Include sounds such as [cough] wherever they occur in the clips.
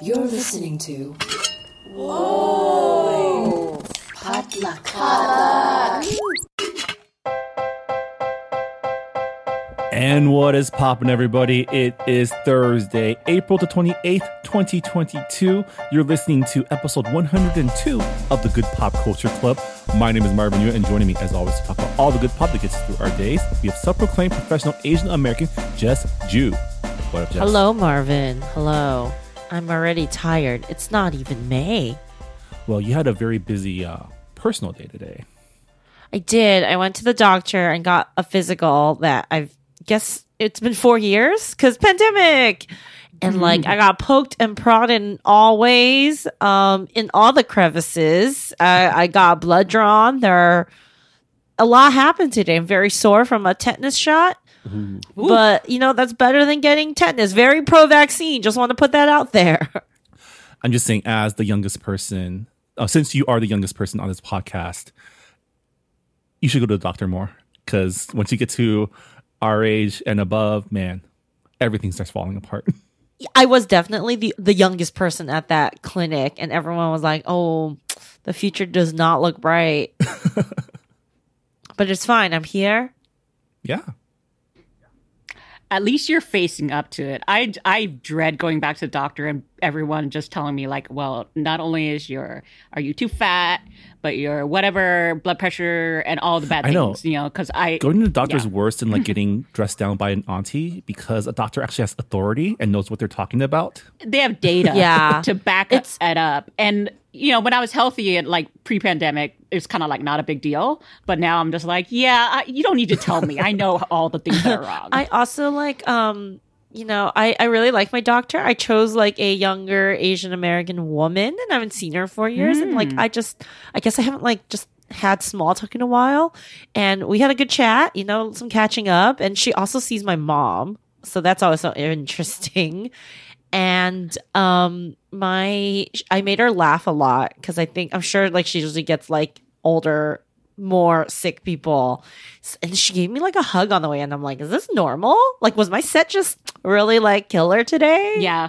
You're listening to. Whoa! Potluck. And what is poppin', everybody? It is Thursday, April the 28th, 2022. You're listening to episode 102 of the Good Pop Culture Club. My name is Marvin Yueh, and joining me, as always, to talk about all the good pop that gets us through our days, we have self proclaimed professional Asian American Jess Ju. What up, Jess? Hello, Marvin. Hello. I'm already tired. It's not even May. Well, you had a very busy uh, personal day today. I did. I went to the doctor and got a physical that I've guess it's been four years because pandemic. And like I got poked and prodded in all ways, um, in all the crevices. I, I got blood drawn. There, a lot happened today. I'm very sore from a tetanus shot, but you know that's better than getting tetanus. Very pro-vaccine. Just want to put that out there. [laughs] I'm just saying, as the youngest person, uh, since you are the youngest person on this podcast, you should go to the doctor more because once you get to our age and above, man, everything starts falling apart. [laughs] I was definitely the, the youngest person at that clinic, and everyone was like, "Oh, the future does not look bright." [laughs] but it's fine. I'm here. yeah. At least you're facing up to it. I I dread going back to the doctor and everyone just telling me like, well, not only is your are you too fat, but your whatever blood pressure and all the bad I know. things, you know, because I Going to the doctor is worse than like [laughs] getting dressed down by an auntie because a doctor actually has authority and knows what they're talking about. they have data [laughs] Yeah. to back It's- it up. And you know, when I was healthy and like pre-pandemic, it's kind of like not a big deal. But now I'm just like, yeah, I, you don't need to tell me. I know all the things that are [laughs] wrong. I also like, um, you know, I I really like my doctor. I chose like a younger Asian American woman, and I haven't seen her for years. And like, I just, I guess I haven't like just had small talk in a while. And we had a good chat. You know, some catching up. And she also sees my mom, so that's always so [laughs] interesting. And um my i made her laugh a lot because i think i'm sure like she usually gets like older more sick people. And she gave me like a hug on the way and i'm like is this normal? Like was my set just really like killer today? Yeah.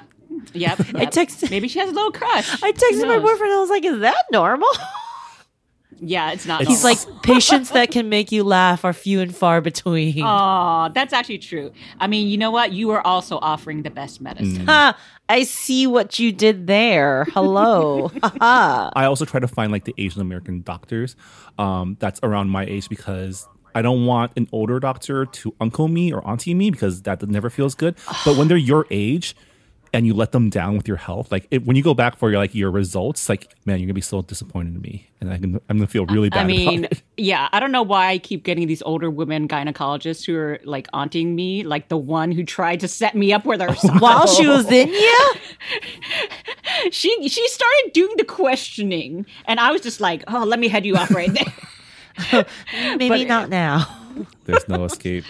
Yep. i texted Maybe she has a little crush. i texted my boyfriend. I was like is that normal [laughs] Yeah, it's not. he's normal. like patients that can make you laugh are few and far between Oh, that's actually true. I mean, you know what? You are also offering the best medicine. Ha, i see what you did there hello [laughs] I also try to find like the Asian American doctors um, that's around my age because I don't want an older doctor to uncle me or auntie me because that never feels good. But when they're your age and you let them down with your health, like it, when you go back for your like your results, like man, you're gonna be so disappointed in me, and I can, I'm gonna feel really bad. I mean, about it. [laughs] yeah, I don't know why I keep getting these older women gynecologists who are like aunting me, like the one who tried to set me up with her son. [laughs] Oh, while she was in you [laughs] she she started doing the questioning, and I was just like, oh, let me head you off right there. maybe But- not now There's no escape.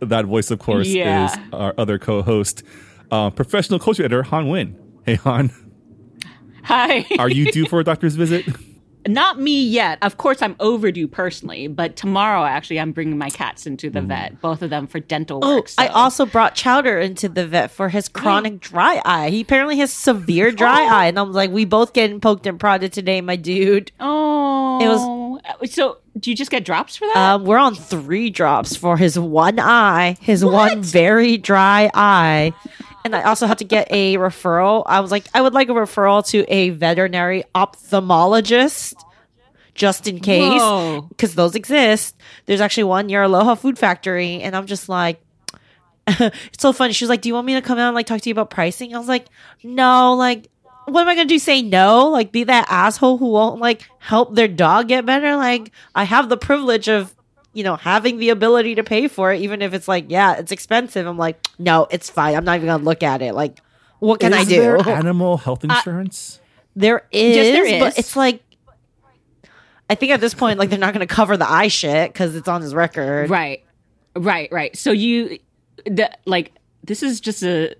That voice, of course, Yeah. is our other co-host, uh, professional culture editor Han Nguyen. Hey Han, Hi. are you due for a doctor's visit? [laughs] Not me yet. Of course, I'm overdue personally, but tomorrow actually, I'm bringing my cats into the vet, both of them for dental Oh, work. I also brought Chowder into the vet for his chronic dry eye. He apparently has severe [laughs] dry eye, and I'm like, we both getting poked and prodded today, my dude. Oh, It was so. Do you just get drops for that? Um, we're on three drops for his one eye, his one very dry eye. And I also had to get a referral. I was like, I would like a referral to a veterinary ophthalmologist just in case because those exist. There's actually one near Aloha Food Factory, and I'm just like, [laughs] it's so funny. She was like, "Do you want me to come out and like talk to you about pricing?" I was like, "No, like." What am I gonna do? Say no? Like be that asshole who won't like help their dog get better? Like I have the privilege of, you know, having the ability to pay for it, even if it's like, yeah, it's expensive. I'm like, no, it's fine. I'm not even gonna look at it. Like, what can I do? there [laughs] animal health insurance? There is, there but is. it's like I think at this point, like they're not going to cover the eye shit because it's on his record. Right, right, right. So you, the like, this is just a,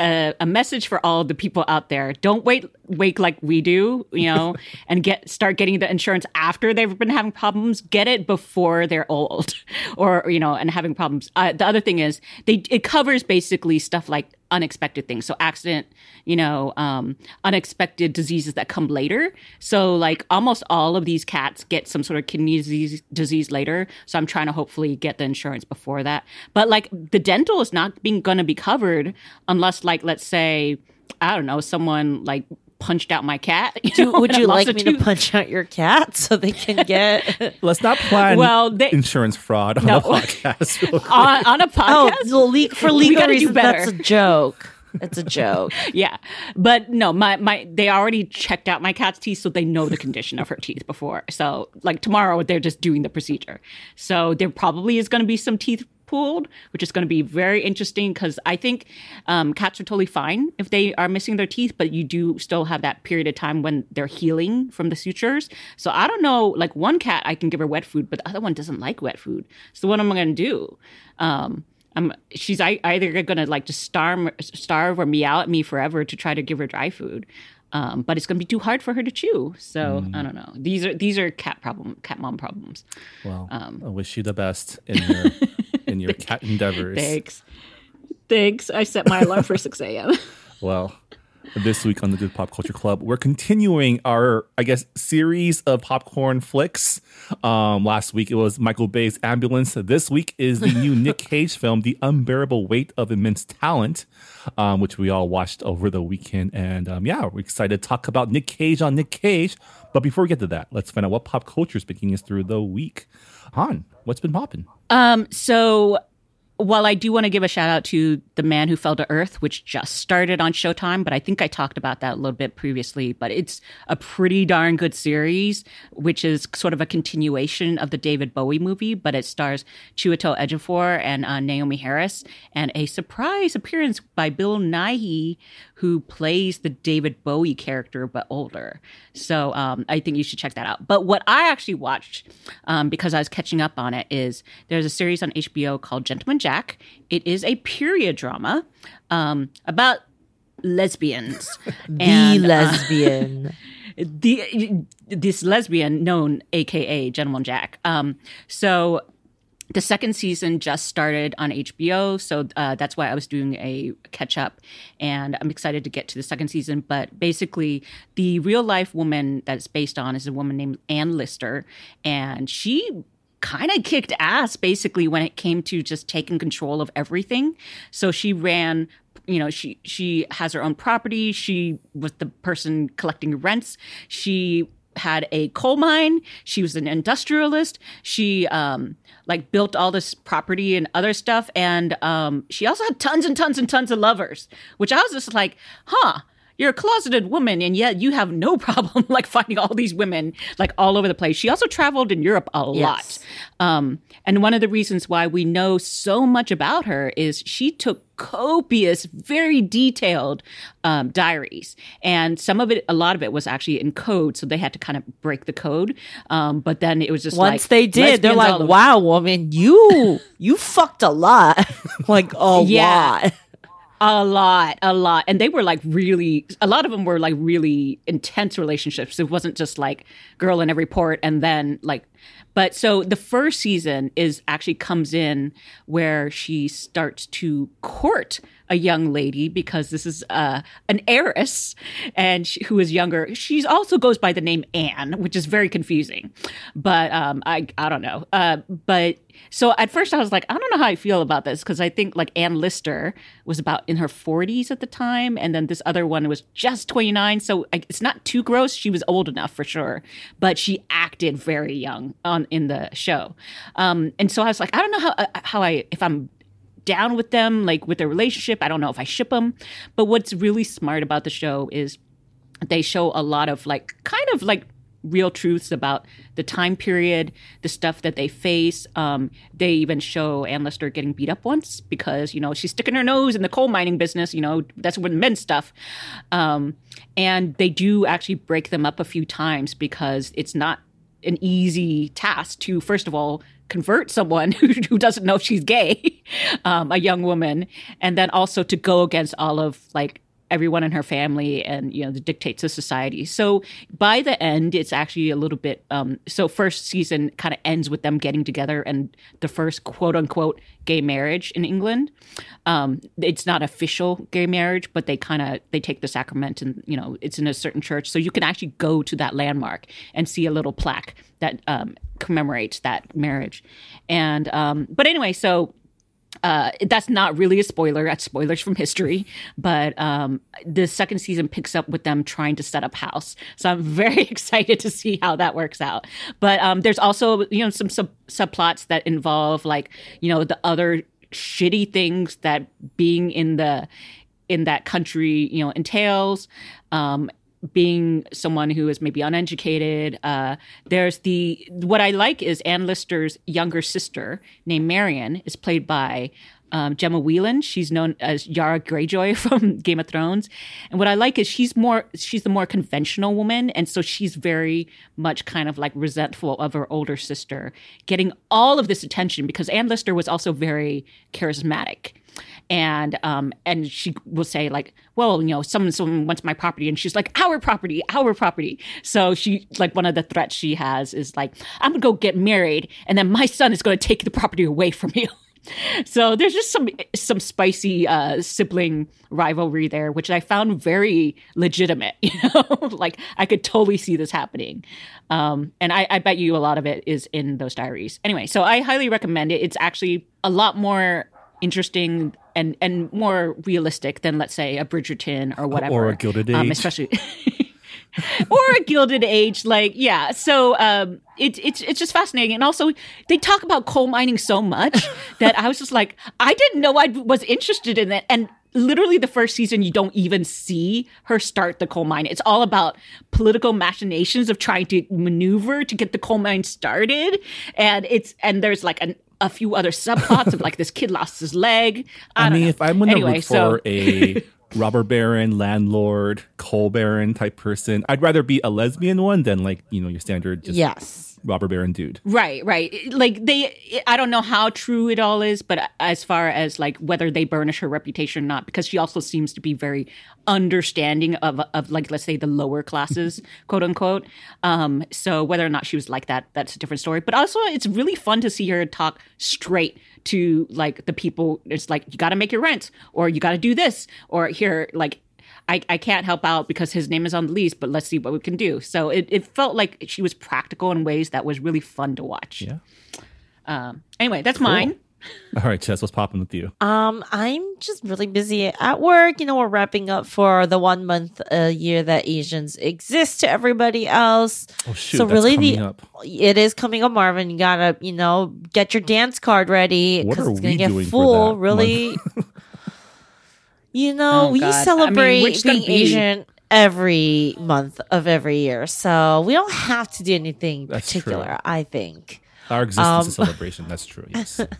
a a message for all the people out there. Don't wait, wait like we do, you know, [laughs] and get start getting the insurance after they've been having problems. Get it before they're old, [laughs] or you know, and having problems. Uh, the other thing is they it covers basically stuff like unexpected things. So accident, you know, um, unexpected diseases that come later. So like almost all of these cats get some sort of kidney disease, disease later. So I'm trying to hopefully get the insurance before that. But like the dental is not being going to be covered unless like let's say I don't know someone like punched out my cat. [laughs] you know, would you like a me to punch out your cat so they can [laughs] get Let's not plan Well, they- insurance fraud on No. a podcast. [laughs] on, on a oh podcast? well, le- for legal reasons? That's a joke. It's a joke. yeah but no my my they already checked out my cat's teeth so they know the condition of her teeth before so like tomorrow they're just doing the procedure so there probably is going to be some teeth pulled which is going to be very interesting because i think um, cats are totally fine if they are missing their teeth but you do still have that period of time when they're healing from the sutures so i don't know like one cat i can give her wet food but the other one doesn't like wet food so what am i going to do um, I'm, she's ei- either gonna like just starve, starve or meow at me forever to try to give her dry food, um, but it's gonna be too hard for her to chew. So I don't know. These are these are cat problem, cat mom problems. Well, Um, I wish you the best in [laughs] your in your cat endeavors. Thanks, thanks. I set my alarm for six a.m. Well, this week on the Good Pop Culture Club, we're continuing our, I guess, series of popcorn flicks. Um, last week it was Michael Bay's Ambulance. This week is the new [laughs] Nick Cage film, The Unbearable Weight of Immense Talent, um, which we all watched over the weekend. And um, yeah, we're excited to talk about Nick Cage on Nick Cage. But before we get to that, let's find out what pop culture is making us through the week. Han, what's been popping? Um, so while I do want to give a shout out to The Man Who Fell to Earth, which just started on Showtime, but I think I talked about that a little bit previously, but it's a pretty darn good series, which is sort of a continuation of the David Bowie movie, but it stars Chiwetel Ejiofor and uh, Naomie Harris, and a surprise appearance by Bill Nighy, who plays the David Bowie character but older. So um, I think you should check that out. But what I actually watched um, because I was catching up on it is there's a series on HBO called Gentleman. It is a period drama um, about lesbians. [laughs] The And, uh, lesbian. [laughs] the this lesbian known aka gentleman jack um so the second season just started on hbo so uh, that's why i was doing a catch up and i'm excited to get to the second season but basically the real life woman that's based on is a woman named anne lister and she kind of kicked ass basically when it came to just taking control of everything. So she ran you know she she has her own property. She was the person collecting rents. She had a coal mine. She was an industrialist. She um like built all this property and other stuff. And um she also had tons and tons and tons of lovers which i was just like huh you're a closeted woman and yet you have no [laughs] problem like finding all these women like all over the place she also traveled in europe a lot um, and one of the reasons why we know so much about her is she took copious, very detailed um, diaries. And some of it, a lot of it was actually in code. So they had to kind of break the code. Um, but then it was just Once like, they did, they're like, "Wow, woman, you you fucked a lot, [laughs] like a Yeah. lot." A lot, a lot. And they were like really, a lot of them were like really intense relationships. It wasn't just like girl in every port and then like, but so the first season is actually comes in where she starts to court a young lady because this is uh, an heiress and she, who is younger. She also goes by the name Anne, which is very confusing. But um, I I don't know. Uh, but so at first I was like, I don't know how I feel about this because I think like Anne Lister was about in her 40s at the time, and then this other one was just 29. So I, it's not too gross. She was old enough for sure, but she acted very young on in the show. Um, and so I was like, I don't know how uh, how I if I'm down with them, like with their relationship. I don't know if I ship them. But what's really smart about the show is they show a lot of like kind of like real truths about the time period, the stuff that they face. Um, they even show Anne Lister getting beat up once because you know she's sticking her nose in the coal mining business. You know that's with men stuff, um, and they do actually break them up a few times because it's not an easy task to first of all convert someone [laughs] who, who doesn't know if she's gay [laughs] um, a young woman and then also to go against all of like everyone in her family and you know the dictates of society. So by the end it's actually a little bit um so first season kind of ends with them getting together and the first quote unquote gay marriage in england. Um it's not official gay marriage but they kind of they take the sacrament and you know it's in a certain church. So you can actually go to that landmark and see a little plaque that um commemorates that marriage. And um but anyway so uh, that's not really a spoiler. That's spoilers from history. But um, the second season picks up with them trying to set up house. So I'm [laughs] very excited to see how that works out. But um, there's also you know some sub- subplots that involve like you know the other shitty things that being in the in that country you know entails. Um, being someone who is maybe uneducated. Uh, there's the what I like is Anne Lister's younger sister named Marian is played by um, Gemma Whelan. She's known as Yara Greyjoy [laughs] from Game of Thrones, and what I like is she's more she's the more conventional woman, and so she's very much kind of like resentful of her older sister getting all of this attention because Ann Lister was also very charismatic and um and she will say like well you know someone someone wants my property. And she's like our property our property. So she like one of the threats she has is like i'm gonna go get married and then my son is gonna take the property away from you. [laughs] So there's just some some spicy uh sibling rivalry there which i found very legitimate [laughs] you know? Like i could totally see this happening. Um and I, I bet you a lot of it is in those diaries. Anyway so i highly recommend it. It's actually a lot more interesting and and more realistic than let's say a Bridgerton or whatever, Or a Gilded um, Age. especially. [laughs] or a gilded age, like yeah. So um, it's it's it's just fascinating, and also they talk about coal mining so much [laughs] that I was just like, I didn't know I was interested in it, and literally the first season you don't even see her start the coal mine it's all about political machinations of trying to maneuver to get the coal mine started and it's and there's like an, a few other subplots of like this kid lost his leg i, I, mean, know. if I'm going to anyway root so for a [laughs] robber baron, landlord, coal baron type person, I'd rather be a lesbian one than like you know your standard just Yes. robber baron dude. Right, right. Like they, I don't know how true it all is, but as far as like whether they burnish her reputation or not, because she also seems to be very understanding of, of like let's say the lower classes, [laughs] quote unquote. Um, so whether or not she was like that, that's a different story. But also, it's really fun to see her talk straight to like the people. It's like you got to make your rent, or you got to do this, or here, like I, I can't help out because his name is on the lease, but let's see what we can do. So it, it felt like she was practical in ways that was really fun to watch. Yeah. Um, anyway, that's mine. All right, Jess, what's popping with you? Um, I'm just really busy at work. You know, we're wrapping up for the one month a year that Asians exist to everybody else. Oh shoot, so that's really, coming the up. it is coming up, Marvin. You gotta, you know, get your dance card ready What because are it's gonna we get doing full. really, you know, Oh, we God. I mean, celebrate we're just gonna being be- Asian every month of every year, so we don't have to do anything That's true. particular. I think. Our existence Um, is celebration. That's true. Yes. [laughs]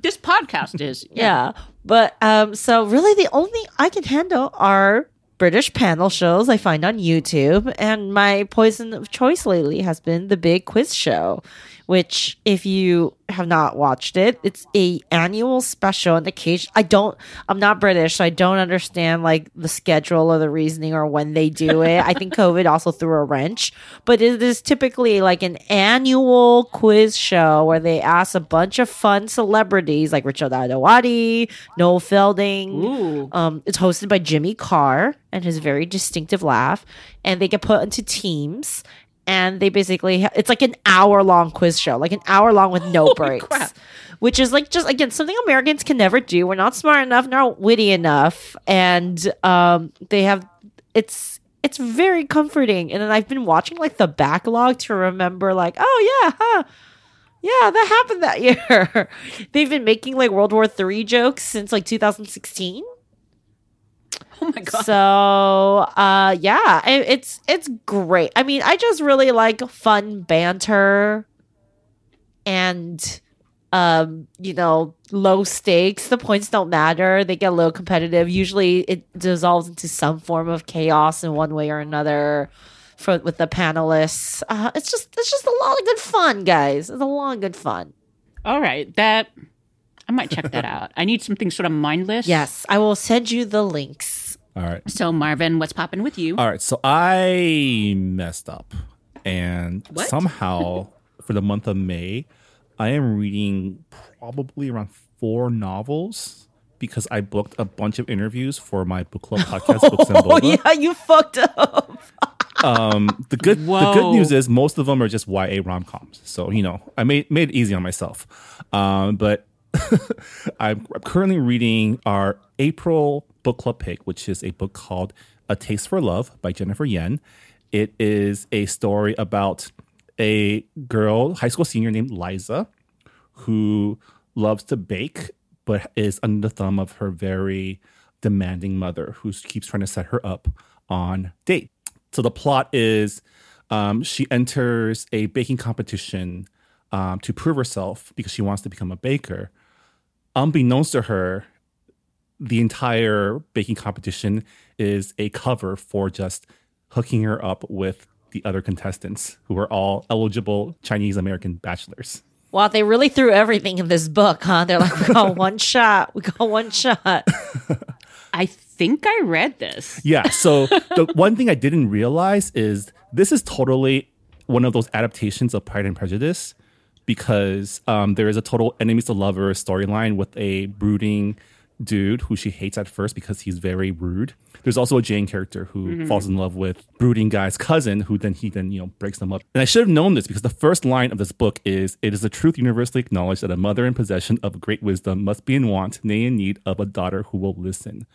This podcast is. Yeah. But um so really the only I can handle are British panel shows I find on YouTube and my poison of choice lately has been the big quiz show which if you have not watched it it's a annual special and occasion I don't I'm not British so I don't understand like the schedule or the reasoning or when they do [laughs] it I think COVID also threw a wrench but it is typically like an annual quiz show where they ask a bunch of fun celebrities like Richard Ayoade, Noel Fielding. Ooh. Um, it's hosted by Jimmy Carr and his very distinctive laugh, and they get put into teams. And they basically it's like an hour long quiz show, like an hour long with no [laughs] breaks, crap. which is like just again something Americans can never do. We're not smart enough, not witty enough, and um, they have it's it's very comforting. And then I've been watching like the backlog to remember, like, oh yeah, huh. Yeah, that happened that [laughs] year. They've been making like World War Three jokes since like 2016. [laughs] Oh my god. So, uh, yeah, it, it's it's great. I mean, I just really like fun banter and um, you know, low stakes. The points don't matter. They get a little competitive. Usually, it dissolves into some form of chaos in one way or another. For with the panelists, uh, it's just it's just a lot of good fun, guys. It's a lot of good fun. All right, that I might check that [laughs] out. I need something sort of mindless. Yes, I will send you the links All right. So Marvin, what's popping with you? All right. So I messed up. And What? somehow [laughs] for the month of May, I am reading probably around four novels because I booked a bunch of interviews for my book club [laughs] podcast, Books and Oh Boba. yeah, you fucked up. [laughs] Um, the good the good news is most of them are just YA rom coms. So you know, I made made it easy on myself. Um, but I'm currently reading our April book club pick, which is a book called A Taste for Love by Jennifer Yen. It is a story about a girl, high school senior named Liza, who loves to bake, but is under the thumb of her very demanding mother, who keeps trying to set her up on date. So the plot is um, she enters a baking competition um, to prove herself because she wants to become a baker. Unbeknownst to her, the entire baking competition is a cover for just hooking her up with the other contestants who are all eligible Chinese American bachelors. Wow, they really threw everything in this book, huh? They're like, we got [laughs] one shot. We got one shot. I think I read this. Yeah. So [laughs] the one thing I didn't realize is this is totally one of those adaptations of Pride and Prejudice because um, there is a total enemies to lovers storyline with a brooding dude who she hates at first because he's very rude. There's also a Jane character who falls in love with brooding guy's cousin who then he then you know breaks them up. And I should have known this because the first line of this book is it is the truth universally acknowledged that a mother in possession of great wisdom must be in want, nay in need of a daughter who will listen.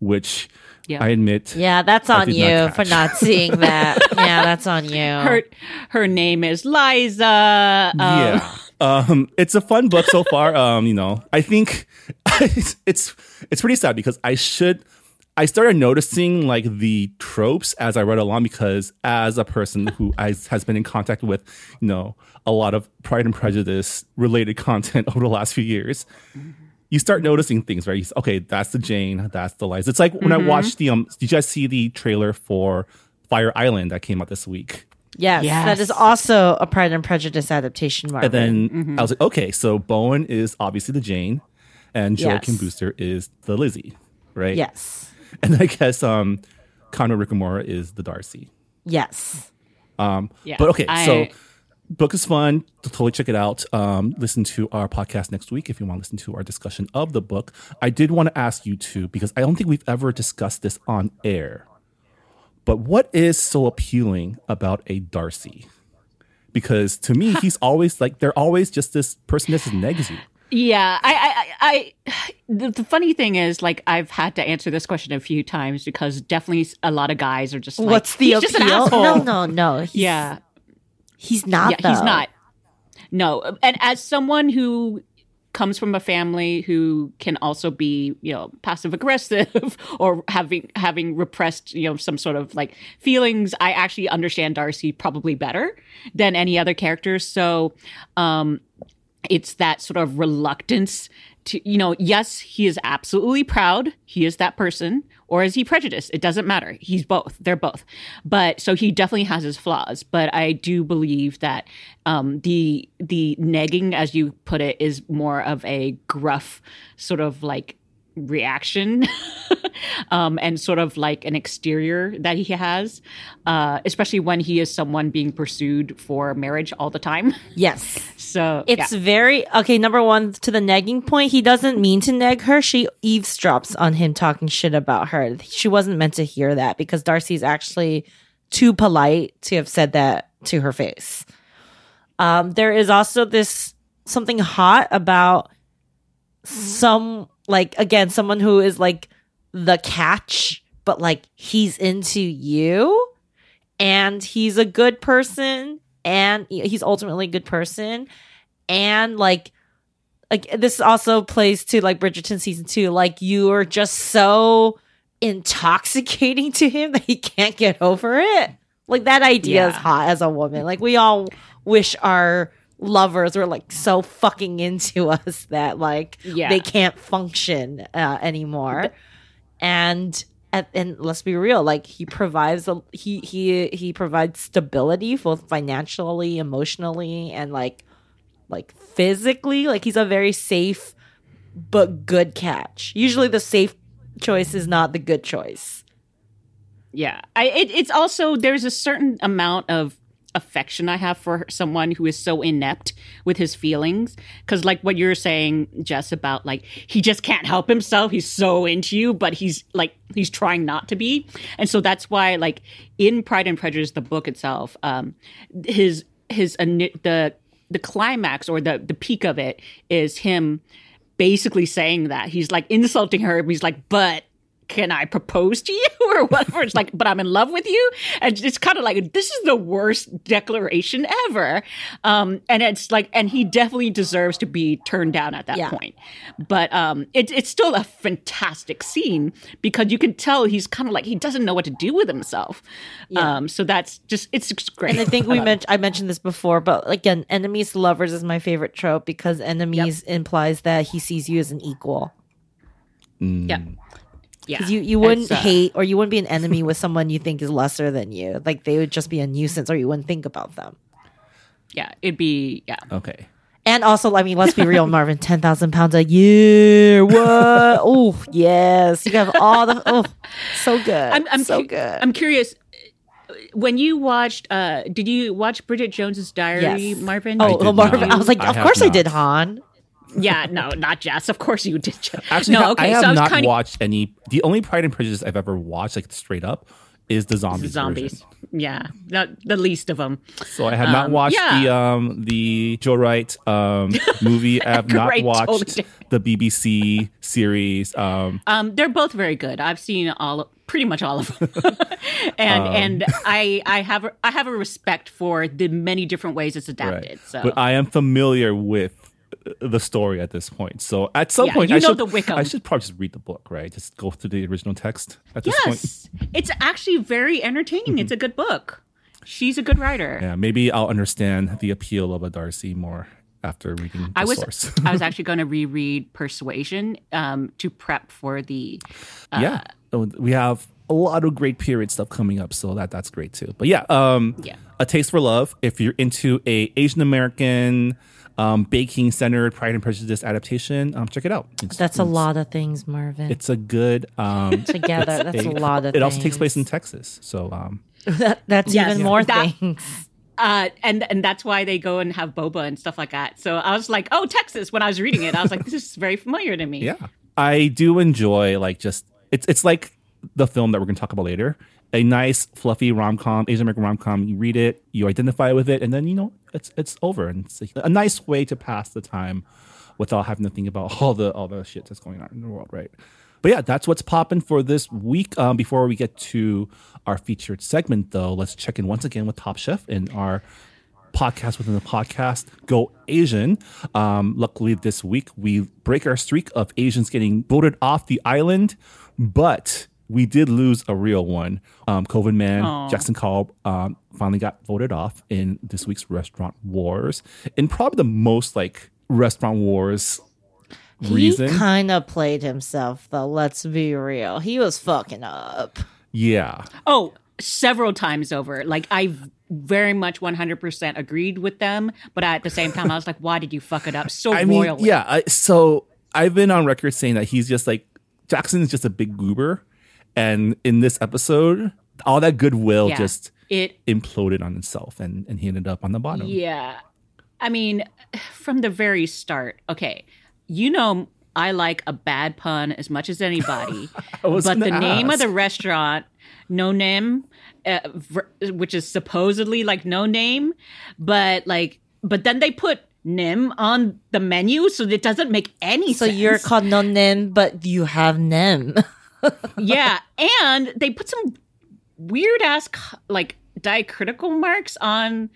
Which Yeah. I admit Yeah, that's on you not for not seeing that. [laughs] yeah, that's on you. Her her name is Liza. Um, yeah. Um, it's a fun book so far. Um, you know, I think it's, [laughs] it's it's pretty sad because I should I started noticing like the tropes as I read along because as a person [laughs] who has, has been in contact with, you know, a lot of Pride and Prejudice related [laughs] content over the last few years, you start noticing things, right? You, s- okay, that's the Jane, that's the Liza. It's like when I watched the um, did you guys see the trailer for Fire Island that came out this week? yes, Yes. that is also a Pride and Prejudice adaptation, Marvin. And then I was like, okay, so Bowen is obviously the Jane, and Joel Kim Yes. Booster is the Lizzie, right? yes, And I guess um, Conrad Ricamora is the Darcy. yes. Um, Yeah, but okay, I- so book is fun. Totally check it out. Um, listen to our podcast next week if you want to listen to our discussion of the book. I did want to ask you two because I don't think we've ever discussed this on air. But what is so appealing about a Darcy? Because to me, [laughs] he's always like they're always just this person that's just negs you. Yeah, I, I, I, the, the funny thing is, like, I've had to answer this question a few times because definitely a lot of guys are just like, What's the appeal? just an asshole. No, no, no. He's, Yeah, he's not. yeah, he's not. No, and as someone who comes from a family who can also be, you know, passive aggressive [laughs] or having having repressed, you know, some sort of like feelings, I actually understand Darcy probably better than any other character. So, um it's that sort of reluctance to you know yes he is absolutely proud. He is that person. Or is he prejudiced? It doesn't matter. He's both. They're both. But so he definitely has his flaws. But i do believe that um the the negging as you put it is more of a gruff sort of like reaction [laughs] um, and sort of like an exterior that he has, uh, especially when he is someone being pursued for marriage all the time. [laughs] Yes. So It's yeah. very okay. Number one, to the negging point, he doesn't mean to neg her. She eavesdrops on him talking shit about her. She wasn't meant to hear that because Darcy's actually too polite to have said that to her face. Um, there is also this something hot about some like again someone who is like the catch, but like he's into you and he's a good person and he's ultimately a good person and like like this also plays to like Bridgerton season 2 like you are just so intoxicating to him that he can't get over it. Like that idea is hot as a woman. Like we all wish our lovers were like so fucking into [laughs] us that like Yeah. they can't function uh, anymore. And and, and let's be real like he provides a he he he provides stability both financially emotionally and like like physically. Like he's a very safe but good catch. Usually the safe choice is not the good choice. Yeah, I it, it's also there's a certain amount of affection I have for someone who is so inept with his feelings. Because, like what you're saying, Jess, about like he just can't help himself. He's so into you, but he's like he's trying not to be. And so that's why, like in Pride and Prejudice, the book itself, um, his his the the climax or the the peak of it is him basically saying that he's like insulting her. He's like, but can I propose to you [laughs] or whatever? It's like, but I'm in love with you. And it's kind of like, this is the worst declaration ever. Um, and it's like, and he definitely deserves to be turned down at that Yeah. point. But um, it, it's still a fantastic scene because you can tell he's kind of like, he doesn't know what to do with himself. Um, so that's just, it's great. And I think we [laughs] mentioned I mentioned this before, but again, enemies to lovers is my favorite trope because enemies implies that he sees you as an equal. yeah. Yeah. Because you, you wouldn't uh, hate or you wouldn't be an enemy with [laughs] someone you think is lesser than you. Like they would just be a nuisance or you wouldn't think about them. yeah. It'd be, yeah. Okay. And also, I mean, let's be real, Marvin, 10,000 pounds a year. What? [laughs] oh, yes. You have all the, oh, so good. I'm, I'm so cu- good. I'm curious. When you watched, uh, did you watch Bridget Jones's Diary, Yes. Marvin? oh, did oh, Marvin. not. I was like, I of have course I did, Han. Yeah, no, not Jess. Of course you did. Jess. Actually, no, okay. I have so I not kind of watched any. The only Pride and Prejudice I've ever watched, like straight up, is the zombies. The zombies. version. Yeah, not the least of them. So I have not Um, watched yeah. the um the Joe Wright um [laughs] movie. I have not watched totally. the BBC series. Um, Um, they're both very good. I've seen all, pretty much all of them, [laughs] and Um. and I I have I have a respect for the many different ways it's adapted. right. So But I am familiar with the story at this point. So at some Yeah, point, you I know should the Wickham. I should probably just read the book, right? Just go through the original text at this point. yes, it's actually very entertaining. It's a good book. She's a good writer. Yeah, maybe I'll understand the appeal of a Darcy more after reading the I was source. I was [laughs] actually going to reread Persuasion um, to prep for the yeah, Oh, we have a lot of great period stuff coming up, so that that's great too. But yeah, um, Yeah. a taste for love. If you're into a Asian American um, baking centered Pride and Prejudice adaptation, um, check it out. It's, That's a lot of things, Marvin. It's a good. Um, [laughs] Together, that's a lot of it also takes place in Texas, so um, [laughs] That, that's Yes. even Yeah. more That- things. uh, and and that's why they go and have boba and stuff like that. So I was like, oh, Texas. When I was reading it, I was like, this is very familiar to me. Yeah. I do enjoy like just it's it's like the film that we're gonna talk about later. A nice fluffy rom com, Asian American rom com. You read it, you identify with it, and then you know it's it's over. And it's a, nice way to pass the time without having to think about [laughs] all the all the shit that's going on in the world, right? But yeah, that's what's popping for this week. Um, before we get to our featured segment, though, let's check in once again with Top Chef in our podcast within the podcast, Go Asian. Um, luckily, this week we break our streak of Asians getting voted off the island, but we did lose a real one. Um, COVID man Jackson Kalb um, finally got voted off in this week's Restaurant Wars, in probably the most like Restaurant Wars reason. He kind of played himself, though. Let's be real. He was fucking up. yeah, Oh, several times over. Like I very much 100% agreed with them, but at the same time, I was like, why did you fuck it up so I mean, yeah. I, so I've been on record saying that he's just like Jackson is just a big goober, and in this episode, all that goodwill Yeah. just It imploded on itself, and and he ended up on the bottom. Yeah. I mean, from the very start, okay, you know, I like a bad pun as much as anybody. [laughs] I was but the gonna name of the restaurant, No Name, uh, ver- which is supposedly like no name, but like, but then they put Nem on the menu, so it doesn't make any So sense. you're called no Nem, but you have Nem. [laughs] yeah, and they put some weird ass like diacritical marks on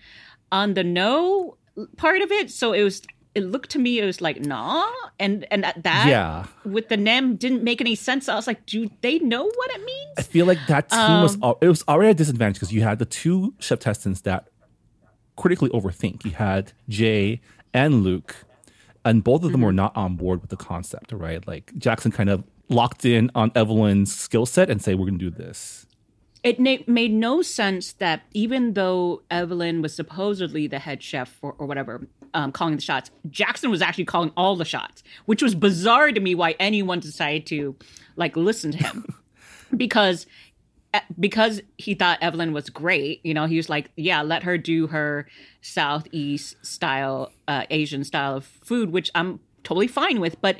on the no part of it. So it was it looked to me it was like nah, and and that that Yeah. with the nem didn't make any sense. I was like, do they know what it means? I feel like that team was Um, al- it was already a disadvantage because you had the two chef testants that critically overthink. You had Jae and Luke, and both of them Mm-hmm. were not on board with the concept, right? Like Jackson kind of locked in on Evelyn's skill set and say, "We're gonna do this." It na- made no sense that even though Evelyn was supposedly the head chef or, or whatever, um, calling the shots, Jackson was actually calling all the shots, which was bizarre to me why anyone decided to like listen to him. [laughs] because eh, because he thought Evelyn was great, you know, he was like, yeah, let her do her Southeast style, uh, Asian style of food, which I'm totally fine with. But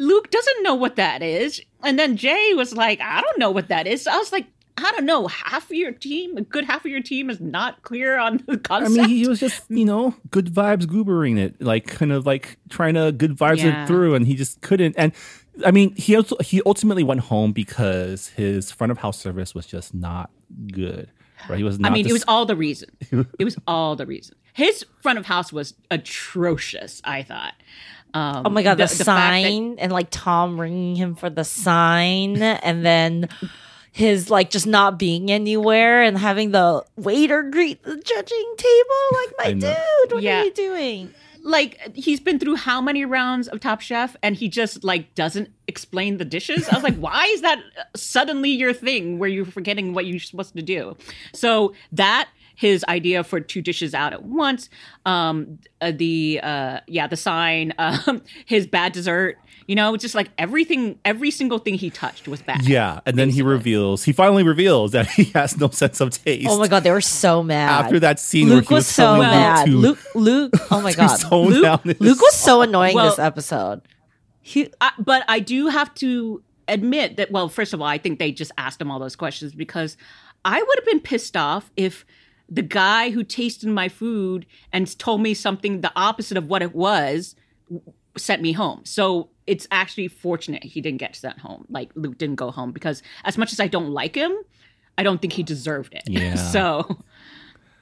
Luke doesn't know what that is. And then Jae was like, I don't know what that is. So I was like, I don't know. Half of your team, a good half of your team, is not clear on the concept. I mean, he was just, you know, good vibes goobering it, like kind of like trying to good vibes Yeah. it through, and he just couldn't. And I mean, he also, he ultimately went home because his front of house service was just not good. Right? He was. I mean, it was all the reason. [laughs] it was all the reason. His front of house was atrocious. I thought. Um, Oh my god, the, fact that- sign and like Tom ringing him for the sign, and then his like just not being anywhere and having the waiter greet the judging table. Like, my dude, what Yeah. are you doing? like he's been through how many rounds of Top Chef, and he just like doesn't explain the dishes. I was like, why is that suddenly your thing where you're forgetting what you're supposed to do? So that his idea for two dishes out at once, um, uh, the uh, yeah, the sign, [laughs] um, his bad dessert. You know, just like everything, every single thing he touched was bad. Yeah, and then he reveals, he finally reveals that [laughs] he has no sense of taste. Oh my god, they were so mad. After that scene Luke where he was, was, so telling Luke mad. to- Luke, Luke, oh my [laughs] god, Luke, Luke was so annoying Well- this episode. He, I, but I do have to admit that, well, first of all, I think they just asked him all those questions because I would have been pissed off if the guy who tasted my food and told me something the opposite of what it was sent me home. So it's actually fortunate he didn't get sent home. Like Luke didn't go home because as much as I don't like him, I don't think he deserved it. Yeah. [laughs] so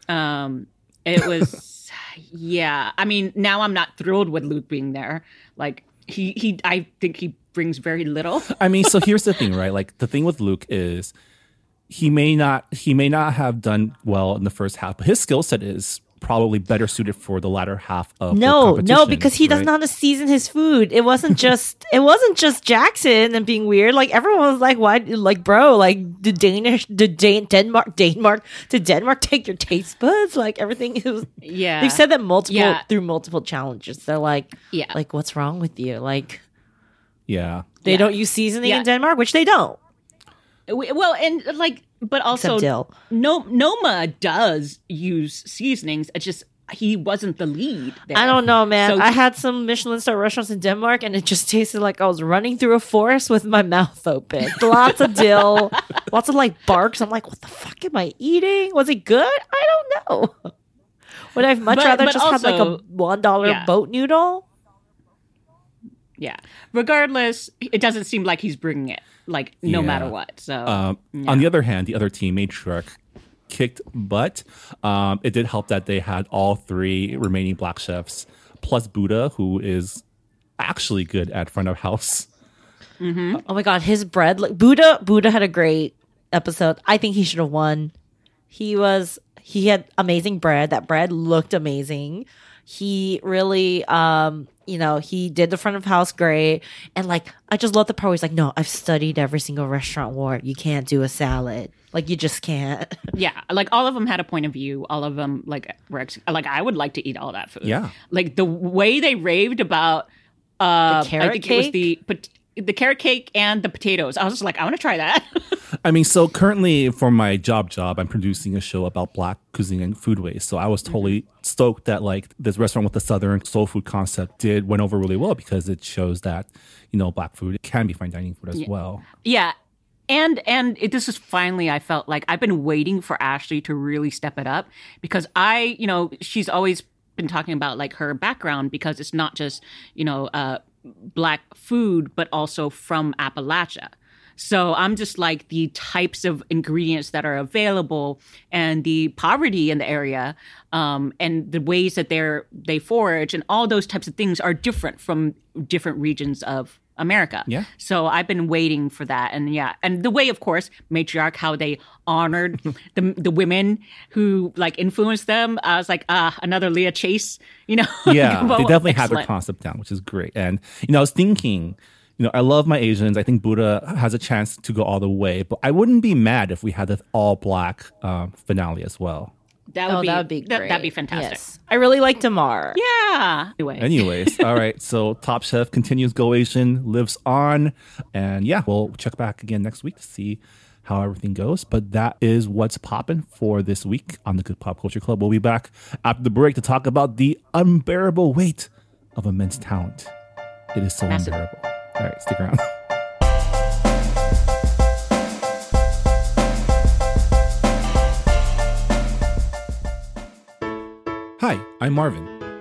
um it was [laughs] yeah. I mean, now I'm not thrilled with Luke being there. Like he he I think he brings very little. I mean, so [laughs] here's the thing, right? Like the thing with Luke is he may not he may not have done well in the first half, but his skill set is probably better suited for the latter half of the no, no, because he doesn't know how to season his food. It wasn't [laughs] just, it wasn't just Jackson and being weird. Like everyone was like, "Why?" Like, bro, like the Danish, did Dan- Denmark, Denmark, did Denmark take your taste buds? Like everything [laughs] is. Yeah. They've said that multiple Yeah. through multiple challenges. They're like, Yeah. like what's wrong with you? Like Yeah. they Yeah. don't use seasoning Yeah. in Denmark, which they don't. We- well, and like but also no Noma does use seasonings. It's just he wasn't the lead. There. I don't know, man. So- I had some Michelin star restaurants in Denmark, and it just tasted like I was running through a forest with my mouth open. Lots of dill, [laughs] lots of like barks. I'm like, what the fuck am I eating? Was it good? I don't know. Would I much But- rather but just have like a one dollar yeah. boat noodle? Yeah. Regardless, it doesn't seem like he's bringing it. Like no Yeah. matter what. So Um, On the other hand, the other team, Matriarch, kicked butt. Um, it did help that they had all three remaining black chefs plus Buddha, who is actually good at front of house. Oh my god, his bread! Like Buddha, Buddha had a great episode. I think he should have won. He was he had amazing bread. That bread looked amazing. He really, um, you know, he did the front of house great. And like, I just love the part where he's like, "No, I've studied every single restaurant war. You can't do a salad. Like, you just can't." [laughs] yeah, like all of them had a point of view. All of them like were ex- like I would like to eat all that food. Yeah. Like the way they raved about uh The carrot I think it was the pot- the carrot cake and the potatoes. I was just like, I want to try that. [laughs] I mean, so currently for my job job, I'm producing a show about black cuisine and food waste. So I was totally stoked that like this restaurant with the southern soul food concept did went over really well because it shows that you know black food can be fine dining food as well. Yeah. And and it, this is finally I felt like I've been waiting for Ashleigh to really step it up because I, you know, she's always been talking about like her background because it's not just, you know, uh black food but also from Appalachia. So I'm just like the types of ingredients that are available and the poverty in the area um, and the ways that they're they forage and all those types of things are different from different regions of America. Yeah. So I've been waiting for that, and yeah, and the way, of course, matriarch how they honored [laughs] the the women who like influenced them. I was like, ah, another Leah Chase, you know? [laughs] Yeah, they definitely have their concept down, which is great. And you know, I was thinking, you know, I love my Asians. I think Buddha has a chance to go all the way, but I wouldn't be mad if we had the all black um, finale as well. That would oh, be that would be That, would be fantastic. Yes. I really like Damarr. Yeah. Anyway, Anyways, [laughs] all right. So Top Chef continues Go Asian, lives on, and yeah, we'll check back again next week to see how everything goes. But that is what's popping for this week on the Good Pop Culture Club. We'll be back after the break to talk about the unbearable weight of immense talent. It is so Massive. unbearable. All right, stick around. [laughs] Hi, I'm Marvin.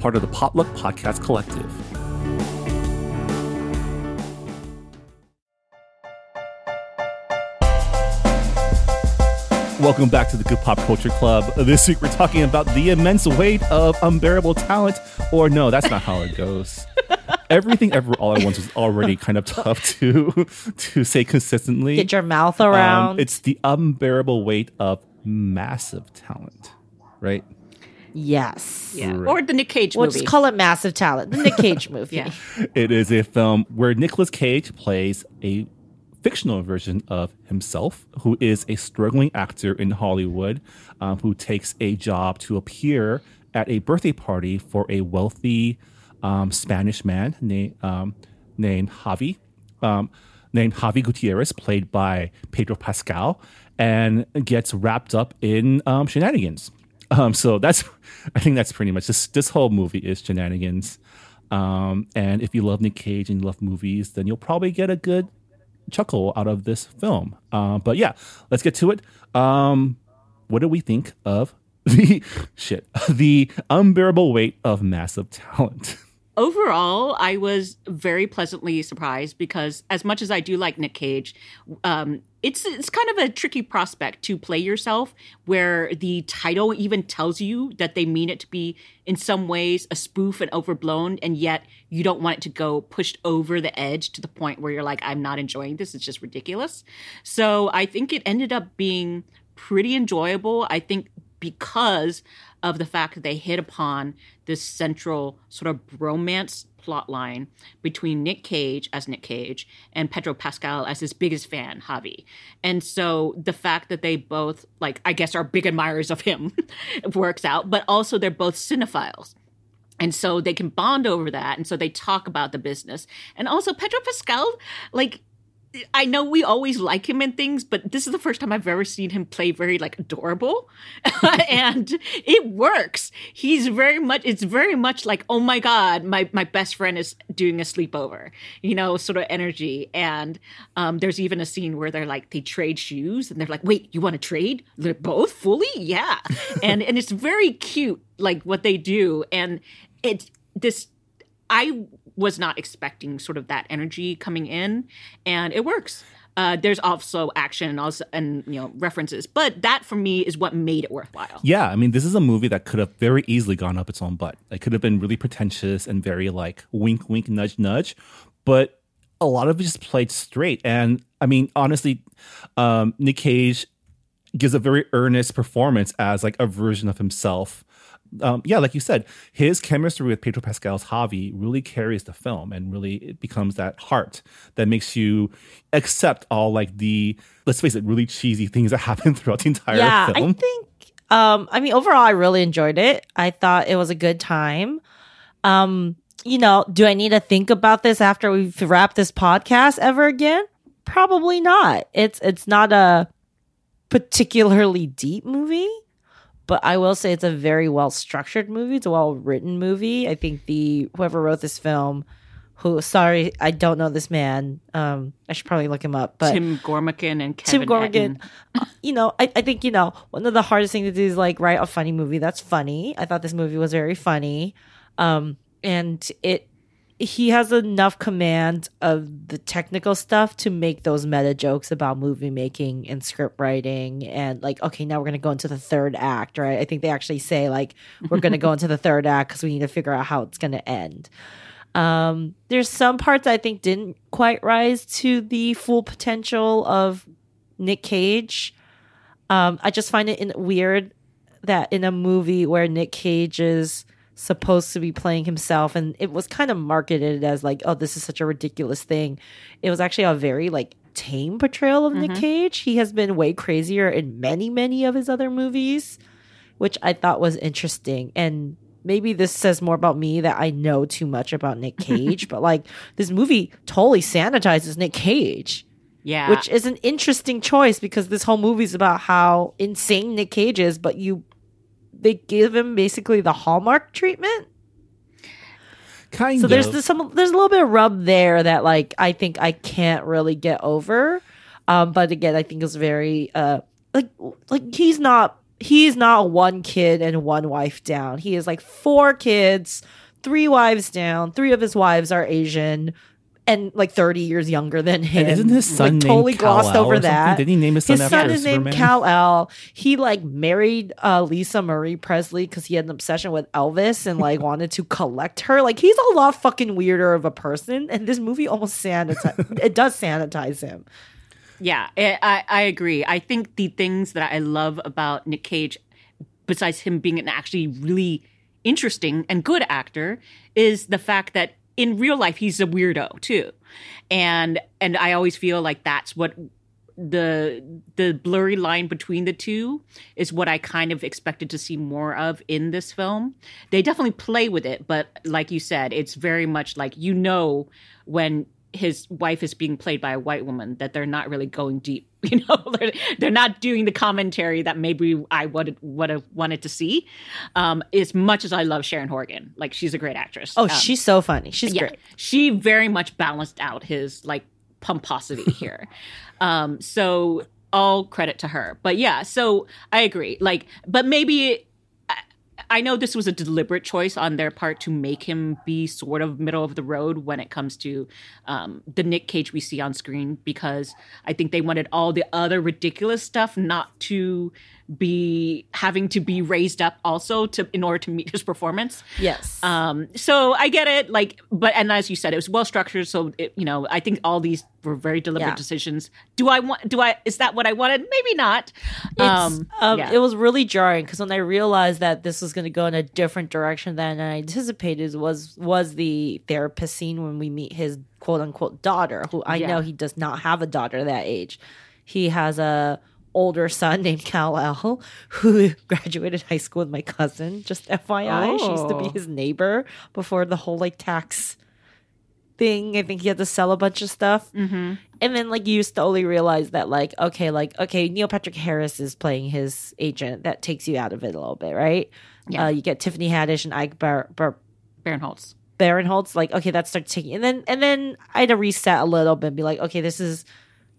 Part of the Potluck Podcast Collective. Welcome back to the Good Pop Culture Club. This week we're talking about the immense weight of unbearable talent. Or no, that's not how it goes. [laughs] Everything ever all at once was already kind of tough to to say consistently. Get your mouth Um, around. it's the unbearable weight of massive talent, right? Yes. Yeah. Right. Or the Nick Cage We'll movie. just call it massive talent. The Nick Cage [laughs] movie. yeah. It is a film where Nicolas Cage plays a fictional version of himself, who is a struggling actor in Hollywood, um, who takes a job to appear at a birthday party for a wealthy um, Spanish man named um, named Javi, um, named Javi Gutierrez, played by Pedro Pascal, and gets wrapped up in um, shenanigans. Um, so that's, [laughs] I think that's pretty much this. This whole movie is shenanigans. Um, and if you love Nick Cage and you love movies, then you'll probably get a good chuckle out of this film. Uh, but yeah, let's get to it. Um, what do we think of [laughs] the shit, [laughs] the unbearable weight of massive talent? Overall, I was very pleasantly surprised because as much as I do like Nick Cage, um, it's it's kind of a tricky prospect to play yourself where the title even tells you that they mean it to be in some ways a spoof and overblown, and yet you don't want it to go pushed over the edge to the point where you're like, I'm not enjoying this. It's just ridiculous. So I think it ended up being pretty enjoyable. I think because of the fact that they hit upon this central sort of bromance plot line between Nick Cage as Nick Cage and Pedro Pascal as his biggest fan, Javi. And so the fact that they both, like, I guess are big admirers of him [laughs] works out, but also they're both cinephiles. And so they can bond over that. And so they talk about the business. And also, Pedro Pascal, like, I know we always like him in things, but this is the first time I've ever seen him play very like adorable, [laughs] and it works. He's very much. It's very much like, oh my god, my my best friend is doing a sleepover, you know, sort of energy. And um, there's even a scene where they're like they trade shoes, and they're like, wait, you want to trade? They're both fully, yeah, [laughs] and and it's very cute, like what they do, and it's this. I was not expecting sort of that energy coming in, and it works. Uh, there's also action and also and you know references, but that for me is what made it worthwhile. Yeah, I mean, this is a movie that could have very easily gone up its own butt. It could have been really pretentious and very like wink, wink, nudge, nudge, but a lot of it just played straight. And I mean, honestly, um, Nick Cage gives a very earnest performance as like a version of himself. Um, yeah, like you said, his chemistry with Pedro Pascal's Javi really carries the film, and really it becomes that heart that makes you accept all like the let's face it, really cheesy things that [laughs] happen throughout the entire yeah, film. I think. Um, I mean, overall, I really enjoyed it. I thought it was a good time. Um, you know, do I need to think about this after we've wrapped this podcast ever again? Probably not. It's it's not a particularly deep movie, but I will say it's a very well structured movie. It's a well written movie. I think the whoever wrote this film, who sorry, I don't know this man. Um, I should probably look him up. But Tim Gormican and Tim Kevin Gormican. Uh, You know, I, I think, you know, one of the hardest things to do is like write a funny movie that's funny. I thought this movie was very funny. Um, and it he has enough command of the technical stuff to make those meta jokes about movie making and script writing and like okay now we're going to go into the third act right? I think they actually say like we're going to go [laughs] into the third act because we need to figure out how it's going to end. Um there's some parts i think didn't quite rise to the full potential of nick cage. Um i just find it in, weird that in a movie where nick cage is supposed to be playing himself and it was kind of marketed as like oh this is such a ridiculous thing. It was actually a very like tame portrayal of nick mm-hmm. cage. He has been way crazier in many many of his other movies which i thought was interesting. And maybe this says more about me that i know too much about nick [laughs] cage but like this movie totally sanitizes nick cage Yeah. which is an interesting choice because this whole movie is about how insane Nick Cage is, but you they give him basically the hallmark treatment. Kind of. So of. there's this, some there's a little bit of rub there that like I think I can't really get over. Um, but again, I think it's very uh like like he's not he's not one kid and one wife down. He is like four kids, three wives down. Three of his wives are Asian. And like thirty years younger than him. And isn't his son like, named totally glossed Kal-El over or something? that? Didn't he name his son His after son is named Kal-El. He like married uh, Lisa Marie Presley because he had an obsession with Elvis and like [laughs] wanted to collect her. Like he's a lot fucking weirder of a person, and this movie almost sanitize [laughs] it does sanitize him. Yeah, I, I I agree. I think the things that I love about Nick Cage, besides him being an actually really interesting and good actor, is the fact that in real life he's a weirdo too, and and I always feel like that's what the the blurry line between the two is what I kind of expected to see more of in this film. They definitely play with it, but like you said, it's very much like you know when his wife is being played by a white woman that they're not really going deep [laughs] you know [laughs] they're, they're not doing the commentary that maybe i would would have wanted to see um as much as i love sharon horgan like she's a great actress Oh, Um, she's so funny. She's yeah, great. she very much balanced out his like pomposity [laughs] here. um, so all credit to her. But yeah, so I agree. Like, but maybe I, know this was a deliberate choice on their part to make him be sort of middle of the road when it comes to um, the Nick Cage we see on screen because I think they wanted all the other ridiculous stuff not to be having to be raised up also to in order to meet his performance. Yes. Um, so I get it, like, but and as you said, it was well structured. So it, you know, I think all these were very deliberate Yeah. decisions. Do I want? Do I? Is that what I wanted? Maybe not. It's, um, yeah. It was really jarring because when I realized that this was going to go in a different direction than I anticipated was was the therapist scene when we meet his quote unquote daughter, who I Yeah. know he does not have a daughter that age. He has a older son named Kal-El who [laughs] graduated high school with my cousin. Just FYI, she used to be Oh. his neighbor before the whole like tax thing. I think he had to sell a bunch of stuff. Mm-hmm. And then like you slowly realize that like okay like okay Neil Patrick Harris is playing his agent that takes you out of it a little bit right Yeah. uh, you get Tiffany Haddish and Ike Bar- Bar- Barinholtz. Barinholtz like okay that starts taking and then and then I had to reset a little bit and be like okay this is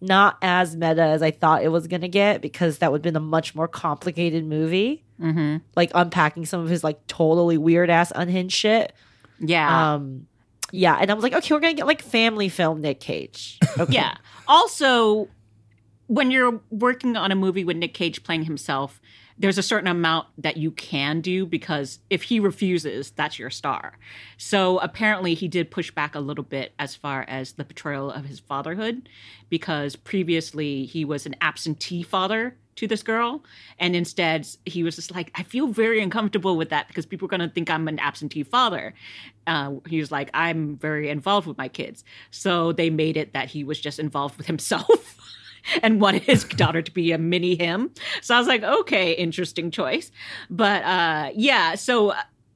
not as meta as I thought it was gonna get because that would have been a much more complicated movie Mm-hmm. like unpacking some of his like totally weird ass unhinged shit Yeah. um yeah and I was like okay we're gonna get like family film Nick Cage [laughs] okay. Yeah. Also, when you're working on a movie with Nick Cage playing himself, there's a certain amount that you can do because if he refuses, that's your star. So apparently, he did push back a little bit as far as the portrayal of his fatherhood because previously he was an absentee father to this girl. And instead he was just like i feel very uncomfortable with that because people are going to think i'm an absentee father. Uh, he was like i'm very involved with my kids. So they made it that he was just involved with himself [laughs] [laughs] and wanted his daughter to be a mini him so i was like okay interesting choice but uh yeah so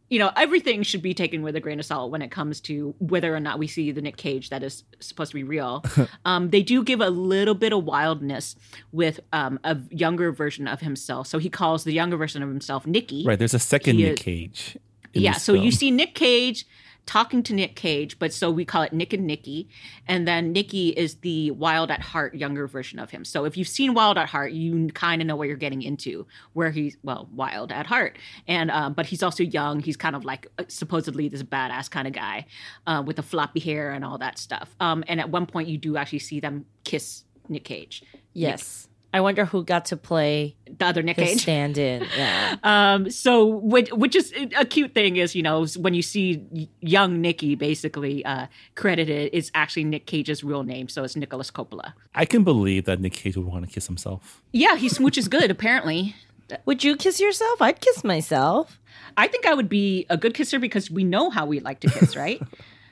you know everything should be taken with a grain of salt when it comes to whether or not we see the nick cage that is supposed to be real [laughs] um, they do give a little bit of wildness with um, a younger version of himself so he calls the younger version of himself nicky Right. There's a second He Nick is- Cage. yeah so you see nick cage talking to Nick Cage, but so we call it Nick and Nikki. And then Nikki is the wild at heart younger version of him. So if you've seen Wild at Heart, you kind of know what you're getting into, where he's well wild at heart, and um, but he's also young. He's kind of like uh, supposedly this badass kind of guy uh, with the floppy hair and all that stuff. Um, and at one point, you do actually see them kiss Nick Cage, Yes. I wonder who got to play the other Nick Cage. stand-in. [laughs] Yeah. Um, so which, which is a cute thing is, you know, when you see young Nicky basically uh, credited, it's actually Nick Cage's real name. So it's Nicholas Coppola. I can believe that Nick Cage would want to kiss himself. Yeah, he smooches good, apparently. [laughs] Would you kiss yourself? I'd kiss myself. I think I would be a good kisser because we know how we like to kiss, right?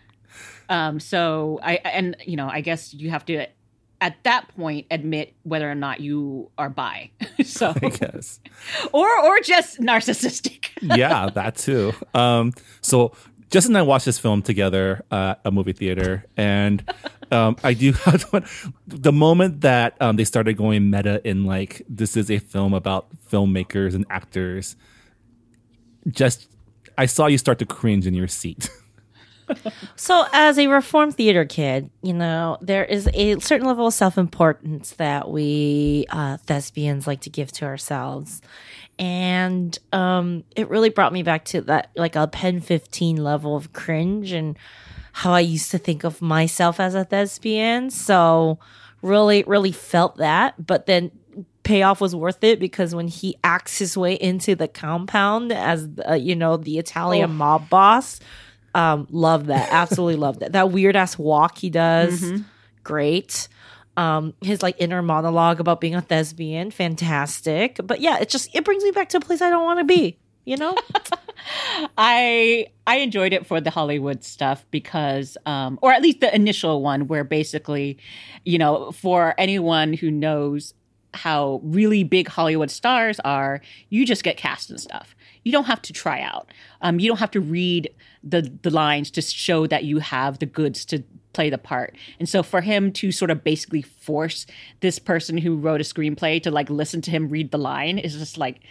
[laughs] um, so I, and you know, I guess you have to, at that point, admit whether or not you are bi. [laughs] so, I guess. [laughs] or, or just narcissistic. [laughs] yeah, that too. Um, so Justin and I watched this film together uh, at a movie theater, and um, I do have. The moment that um, they started going meta in like this is a film about filmmakers and actors, just I saw you start to cringe in your seat. So, as a reformed theater kid, you know, there is a certain level of self importance that we uh, thespians like to give to ourselves. And um, it really brought me back to that, like a PEN15 level of cringe and how I used to think of myself as a thespian. So, really, really felt that. But then payoff was worth it because when he acts his way into the compound as, uh, you know, the Italian mob boss, um love that. Absolutely love that. That weird ass walk he does. Great. Um his like inner monologue about being a thespian. Fantastic. But yeah it just it brings me back to a place i don't want to be you know? [laughs] I I enjoyed it for the Hollywood stuff because, um, or at least the initial one, where basically, you know, for anyone who knows how really big Hollywood stars are, you just get cast and stuff. You don't have to try out. Um, you don't have to read the the lines to show that you have the goods to play the part. And so for him to sort of basically force this person who wrote a screenplay to like listen to him read the line is just like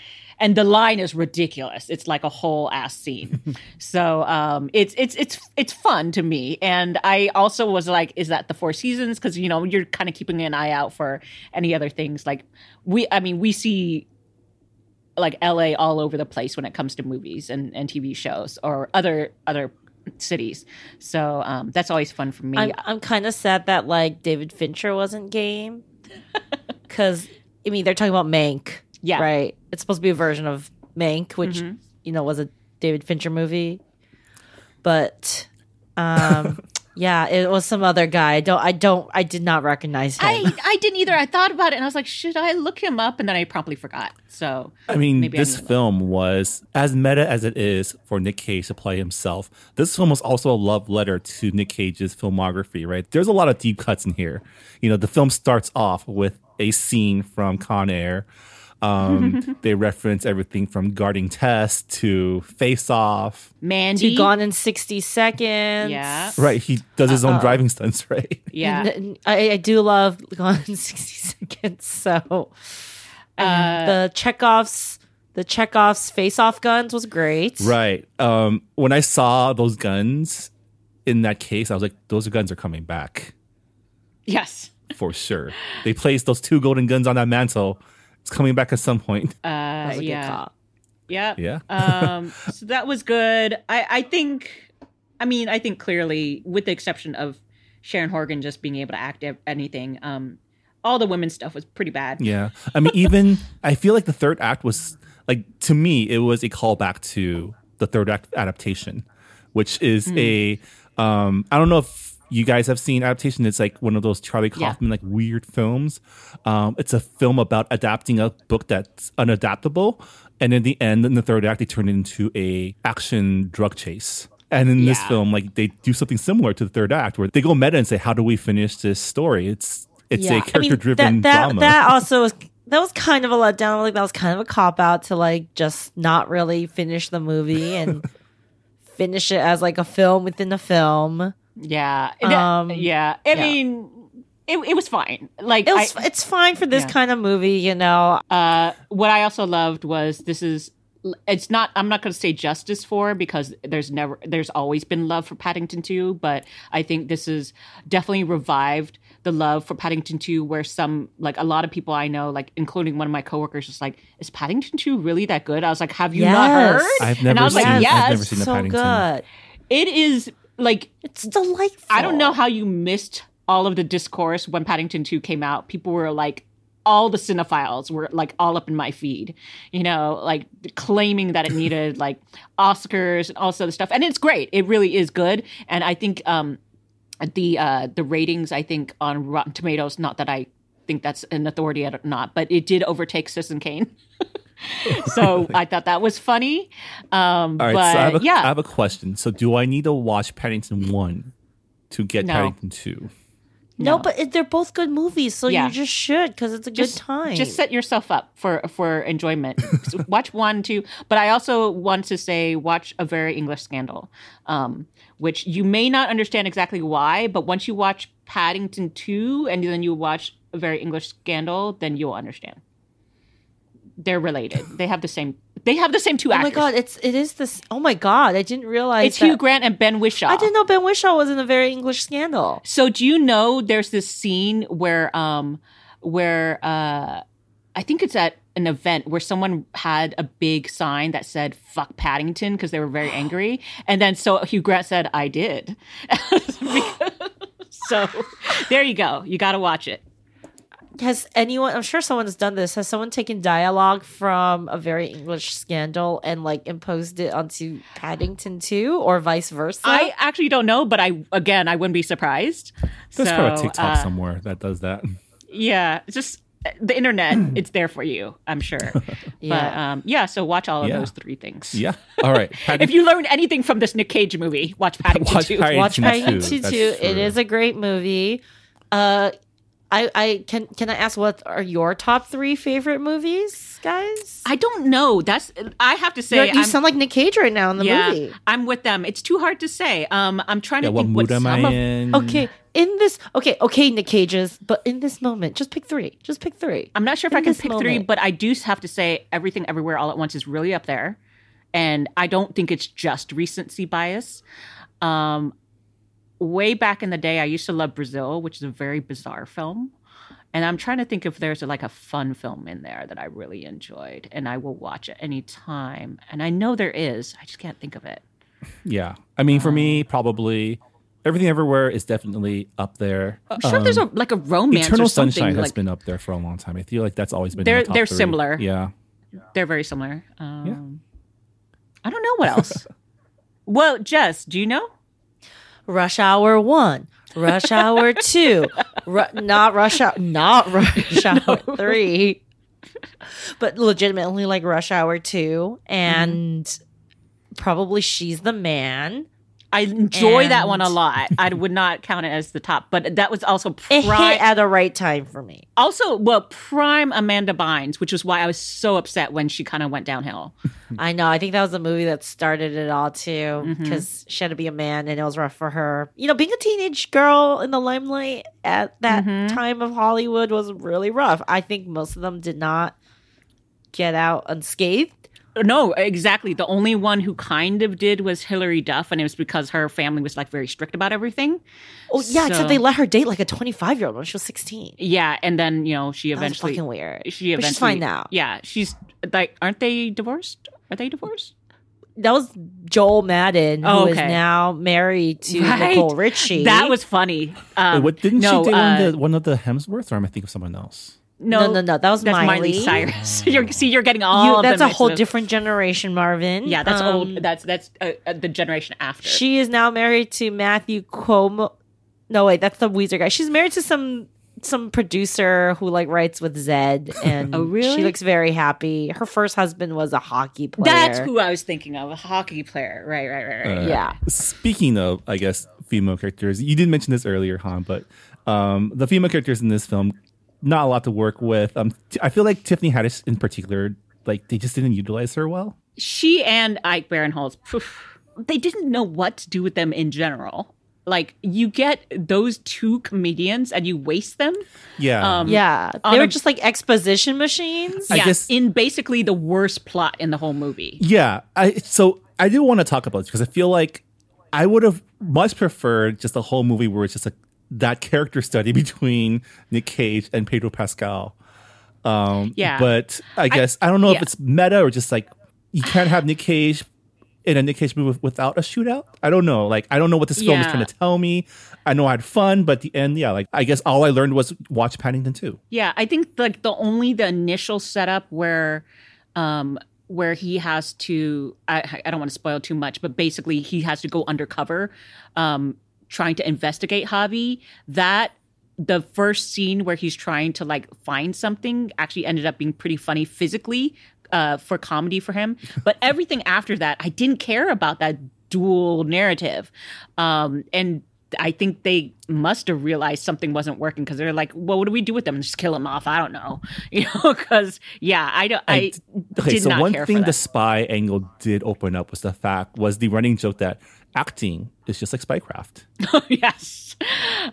and the line is ridiculous. It's like a whole ass scene. [laughs] so um, it's it's it's it's fun to me, and I also was like, is that the Four Seasons? Because you know you're kind of keeping an eye out for any other things. Like we, I mean, we see like LA all over the place when it comes to movies and, and TV shows or other other cities. So um, that's always fun for me. i'm, I'm kind of sad that like david fincher wasn't game because [laughs] i mean they're talking about mank Yeah. Mm-hmm. right it's supposed to be a version of mank which you know was a david fincher movie but um [laughs] yeah it was some other guy i don't i don't i did not recognize him I, I didn't either. I thought about it and I was like, should I look him up? And then I promptly forgot. So I mean, Maybe I this need to look. film was as meta as it is for Nick Cage to play himself. This film was also a love letter to Nick Cage's filmography, right? There's a lot of deep cuts in here. You know, the film starts off with a scene from Con Air. Um, [laughs] they reference everything from Guarding Tess to Face Off. Mandy, to gone in 60 seconds Yeah. Right, he does his own driving stunts, [laughs] right? yeah. I, I do love Gone in 60 [laughs] Seconds. So and the Chekhov's the Chekhov's face off guns was great. Right. Um, when I saw those guns in that case, I was like, those guns are coming back. Yes. for sure. They placed those two golden guns on that mantle. It's coming back at some point. Uh, That was a good yeah. call. Yeah. Yeah. um, [laughs] so that was good. I, I think, I mean, I think clearly, with the exception of Sharon Horgan just being able to act anything, um, all the women's stuff was pretty bad. Yeah. I [laughs] mean, even I feel like the third act was like to me, it was a callback to the third act adaptation, which is a um I don't know if you guys have seen adaptation. It's like one of those Charlie Yeah. Kaufman like weird films. Um, it's a film about adapting a book that's unadaptable, and in the end, in the third act, they turn it into a action drug chase. And in this film, like they do something similar to the third act, where they go meta and say, "How do we finish this story?" It's it's Yeah. a I mean, character driven that, that, drama. That also was that was kind of a letdown. Like that was kind of a cop out to like just not really finish the movie and [laughs] finish it as like a film within a film. Yeah. Um, yeah. I yeah. mean, it, it was fine. Like, It was, I- it's fine for this Yeah. kind of movie, you know. Uh, what I also loved was this is it's not i'm not going to say justice for because there's never there's always been love for paddington 2 but i think this is definitely revived the love for paddington 2 where some like a lot of people i know like including one of my coworkers was like is paddington 2 really that good i was like have you not heard I've and never i was seen- like I've never seen the so Paddington. good. it is like It's delightful. I don't know how you missed all of the discourse when Paddington 2 came out. People were like, all the cinephiles were like all up in my feed, you know, like claiming that it needed [laughs] like Oscars and all this other stuff. And it's great. It really is good. And I think um the uh the ratings I think on Rotten Tomatoes, not that I think that's an authority or not, but it did overtake Citizen Kane. [laughs] [laughs] so I thought that was funny. Um All right, but so I have, a, yeah. I have a question. So, do I need to watch Paddington 1 to get No. Paddington 2? No, but it, they're both good movies, so Yeah. you just should because it's a just, good time. Just set yourself up for for enjoyment. So [laughs] watch one, two, but I also want to say watch a very English Scandal, um, which you may not understand exactly why, but once you watch Paddington two and then you watch a very English Scandal, then you'll understand. They're related. They have the same. They have the same two oh actors. Oh my god, it's it is this. Oh my god, I didn't realize It's that- Hugh Grant and Ben Whishaw. I didn't know Ben Whishaw was in a very English scandal. So do you know there's this scene where um where uh I think it's at an event where someone had a big sign that said fuck Paddington because they were very [gasps] angry and then so Hugh Grant said I did. [laughs] [gasps] so there you go. You got to watch it. Has anyone? I'm sure someone's done this. Has someone taken dialogue from a very English scandal and like imposed it onto Paddington too, or vice versa? I actually don't know, but I again I wouldn't be surprised. There's so, probably a TikTok uh, somewhere that does that. Yeah, just the internet. [clears throat] it's there for you, I'm sure. [laughs] But Yeah. um, yeah, so watch all of Yeah. those three things. Yeah. All right. [laughs] If you learned anything from this Nick Cage movie, watch [laughs] Paddington Watch 2. Paddington Watch too, Paddington that's too. It true. is a great movie. Uh, I I can can I ask what are your top three favorite movies, guys? I don't know. That's I have to say. You're- you I'm, sound like Nick Cage right now in the yeah, movie. I'm with them. It's too hard to say. Um, I'm trying Yeah, to what think mood what am I some of- in? Okay, in this okay, okay, Nick Cage's, but in this moment, just pick three. Just pick three. I'm not sure if In I can this pick three, but I do have to say everything everywhere all at once is really up there, and I don't think it's just recency bias. Um, way back in the day, I used to love Brazil, which is a very bizarre film. And I'm trying to think if there's like a fun film in there that I really enjoyed and I will watch at any time. And I know there is. I just can't think of it. Yeah. I mean, for Um, me, probably everything everywhere is definitely up there. I'm sure there's a like a romance Um, Eternal. Sunshine has like, been up there for a long time. I feel like that's always been. They're- the they're three. similar. Yeah. they're very similar. Um, I don't know what else. [laughs] well, Jess, do you know? Rush Hour One, Rush Hour [laughs] Two, Ru- not Rush Hour, not [laughs] Rush Hour Three, but legitimately like Rush Hour Two, and mm-hmm. probably She's the Man. I enjoy that one a lot. I [laughs] would not count it as the top, but that was also prime. at the right time for me. also, well, prime Amanda Bynes, which was why I was so upset when she kind of went downhill. [laughs] I know. I think that was the movie that started it all too, Mm-hmm. because she had to be a man, and it was rough for her. You know, being a teenage girl in the limelight at that Mm-hmm. time of Hollywood was really rough. I think most of them did not get out unscathed. No, exactly. The only one who kind of did was Hilary Duff, and it was because her family was like very strict about everything. Oh yeah, So- except they let her date like a twenty-five-year-old when she was sixteen. Yeah, and then you know she That was eventually fucking weird. She But she's fine now. Yeah, she's like, aren't they divorced? Are they divorced? That was Joel Madden, who Oh, is now married to Right. Nicole Richie. That was funny. Um, Wait, what, didn't no, she date uh, one, of the, one of the Hemsworths, or am I thinking of someone else? No, No, no, no, that was that's Miley. Cyrus. [laughs] you're, see, you're getting all. You- of that's them a whole up. different generation, Marvin. Yeah, that's Um, old. That's that's uh, uh, the generation after. She is now married to Matthew Cuomo. No, wait, that's the Weezer guy. She's married to some some producer who like writes with Zedd, and [laughs] Oh, really? She looks very happy. Her first husband was a hockey player. that's who I was thinking of. A hockey player. Right, right, right, right. Uh, Yeah. Speaking of, I guess, female characters, you did mention this earlier, Han, but um, the female characters in this film, not a lot to work with. Um, t- I feel like Tiffany Haddish in particular, like they just didn't utilize her well. She and Ike Barinholtz, poof, they didn't know what to do with them in general. like you get those two comedians and you waste them. Yeah. Um, Yeah, they were a- just like exposition machines. I yeah, guess- in basically the worst plot in the whole movie. Yeah, I so I do want to talk about this because I feel like I would have much preferred just a whole movie where it's just a that character study [laughs] between Nick Cage and Pedro Pascal. Um, Yeah. but I guess I, don't know if it's meta or just like you can't have Nick Cage in a Nick Cage movie without a shootout. I don't know. Like I don't know what this film is Yeah. trying to tell me. I know I had fun, but the end, yeah, like I guess all I learned was watch Paddington 2. Yeah, I think like the only the initial setup where um where he has to I I don't want to spoil too much, but basically he has to go undercover um trying to investigate Javi. That the first scene where he's trying to like find something actually ended up being pretty funny physically uh for comedy for him. [laughs] But everything after that, I didn't care about that dual narrative. Um and I think they must have realized something wasn't working because they're like, "Well, what do we do with them? Just kill them off?" I don't know, [laughs] you know, because yeah, I don't. I, okay, did so not one care thing the spy angle did open up was the fact was the running joke that acting is just like spycraft. [laughs] yes.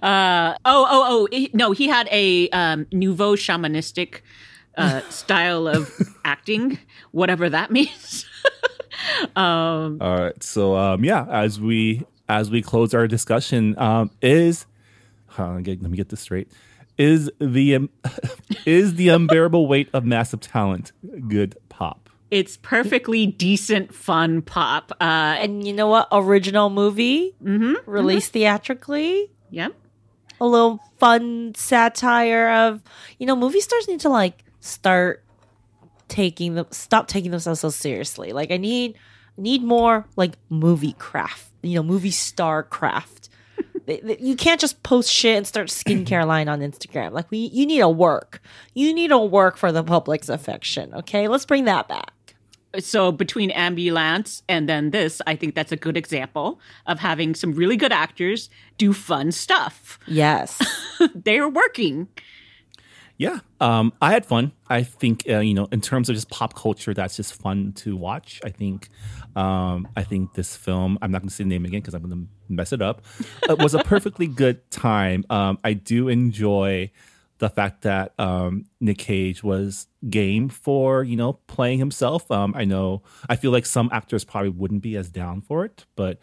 Uh, oh, oh, oh. no, he had a um, nouveau shamanistic uh, [laughs] style of acting, whatever that [laughs] means. um, All right, so um, yeah, as we as we close our discussion, um, is on, get- let me get this straight. Is the um, is the unbearable weight of massive talent good pop? It's perfectly decent, fun pop. Uh, And you know what? Original movie mm-hmm, released theatrically. Yep. A little fun satire of you know movie stars need to like start taking them stop taking themselves so seriously. Like I need need more like movie craft. You know, movie star craft. [laughs] You can't just post shit and start skincare [clears throat] line on Instagram. Like we, you need to work. You need to work for the public's affection. Okay, let's bring that back. So between ambulance and then this i think that's a good example of having some really good actors do fun stuff Yes. [laughs] they're working Yeah, um, I had fun. I think uh, you know, in terms of just pop culture, that's just fun to watch. I think, um, I think this film. I'm not going to say the name again because I'm going to mess it up. It was a perfectly good time. Um, I do enjoy the fact that um, Nick Cage was game for you know playing himself. Um, I know I feel like some actors probably wouldn't be as down for it, but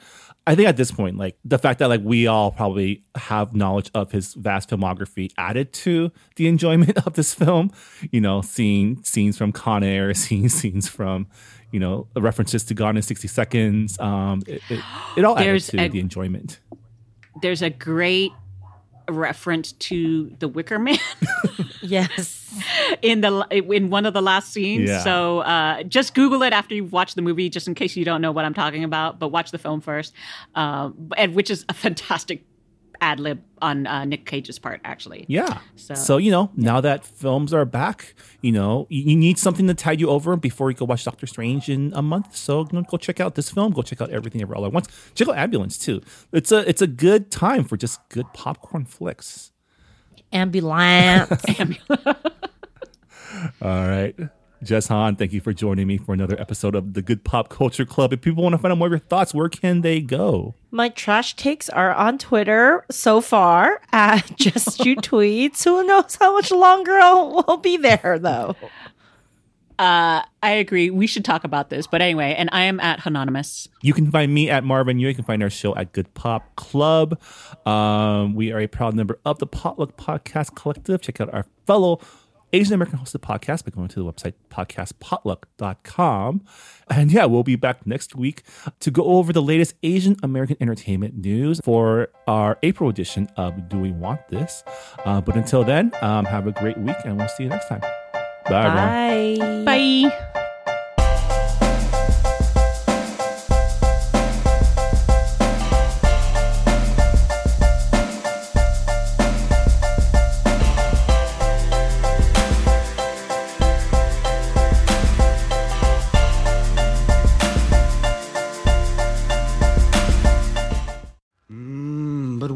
I think at this point, like the fact that like we all probably have knowledge of his vast filmography added to the [laughs] enjoyment of this film. You know, seeing scenes from Con Air, [laughs] seeing scenes from you know references to Gone in sixty seconds. Um, it, it, it all added There's to a- the enjoyment. there's a great reference to the wicker man [laughs] yes. in the in one of the last scenes Yeah. so uh, just google it after you've watched the movie just in case you don't know what i'm talking about but watch the film first um, and which is a fantastic ad lib on uh, nick cage's part actually Yeah. So- So, you know, now that films are back, you know, you, you need something to tide you over before you go watch Doctor Strange in a month. So you know, go check out this film. Go check out Everything Ever All at Once. Check out Ambulance too. It's a it's a good time for just good popcorn flicks. Ambulance. Ambulance. [laughs] [laughs] All right. Jess Han, thank you for joining me for another episode of the Good Pop Culture Club. If people want to find out more of your thoughts, where can they go? My trash takes are on Twitter so far at [laughs] just shoot [laughs] tweets. Who knows how much longer I'll, I'll be there though. uh, i agree we should talk about this but anyway and i am at anonymous You can find me at Marvin You can find our show at Good Pop Club. Um, we are a proud member of the Potluck Podcast Collective. Check out our fellow Asian American hosted podcast by going to the website podcastpotluck.com. And yeah, we'll be back next week to go over the latest Asian American entertainment news for our April edition of Do We Want This? Uh, but until then, um, have a great week and we'll see you next time. Bye, everyone. Bye. bye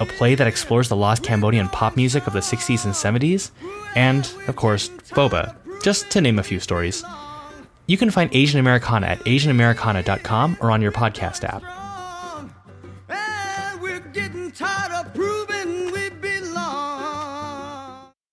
a play that explores the lost Cambodian pop music of the 60s and 70s, and, of course, Boba, just to name a few stories. You can find Asian Americana at asianamericana.com or on your podcast app.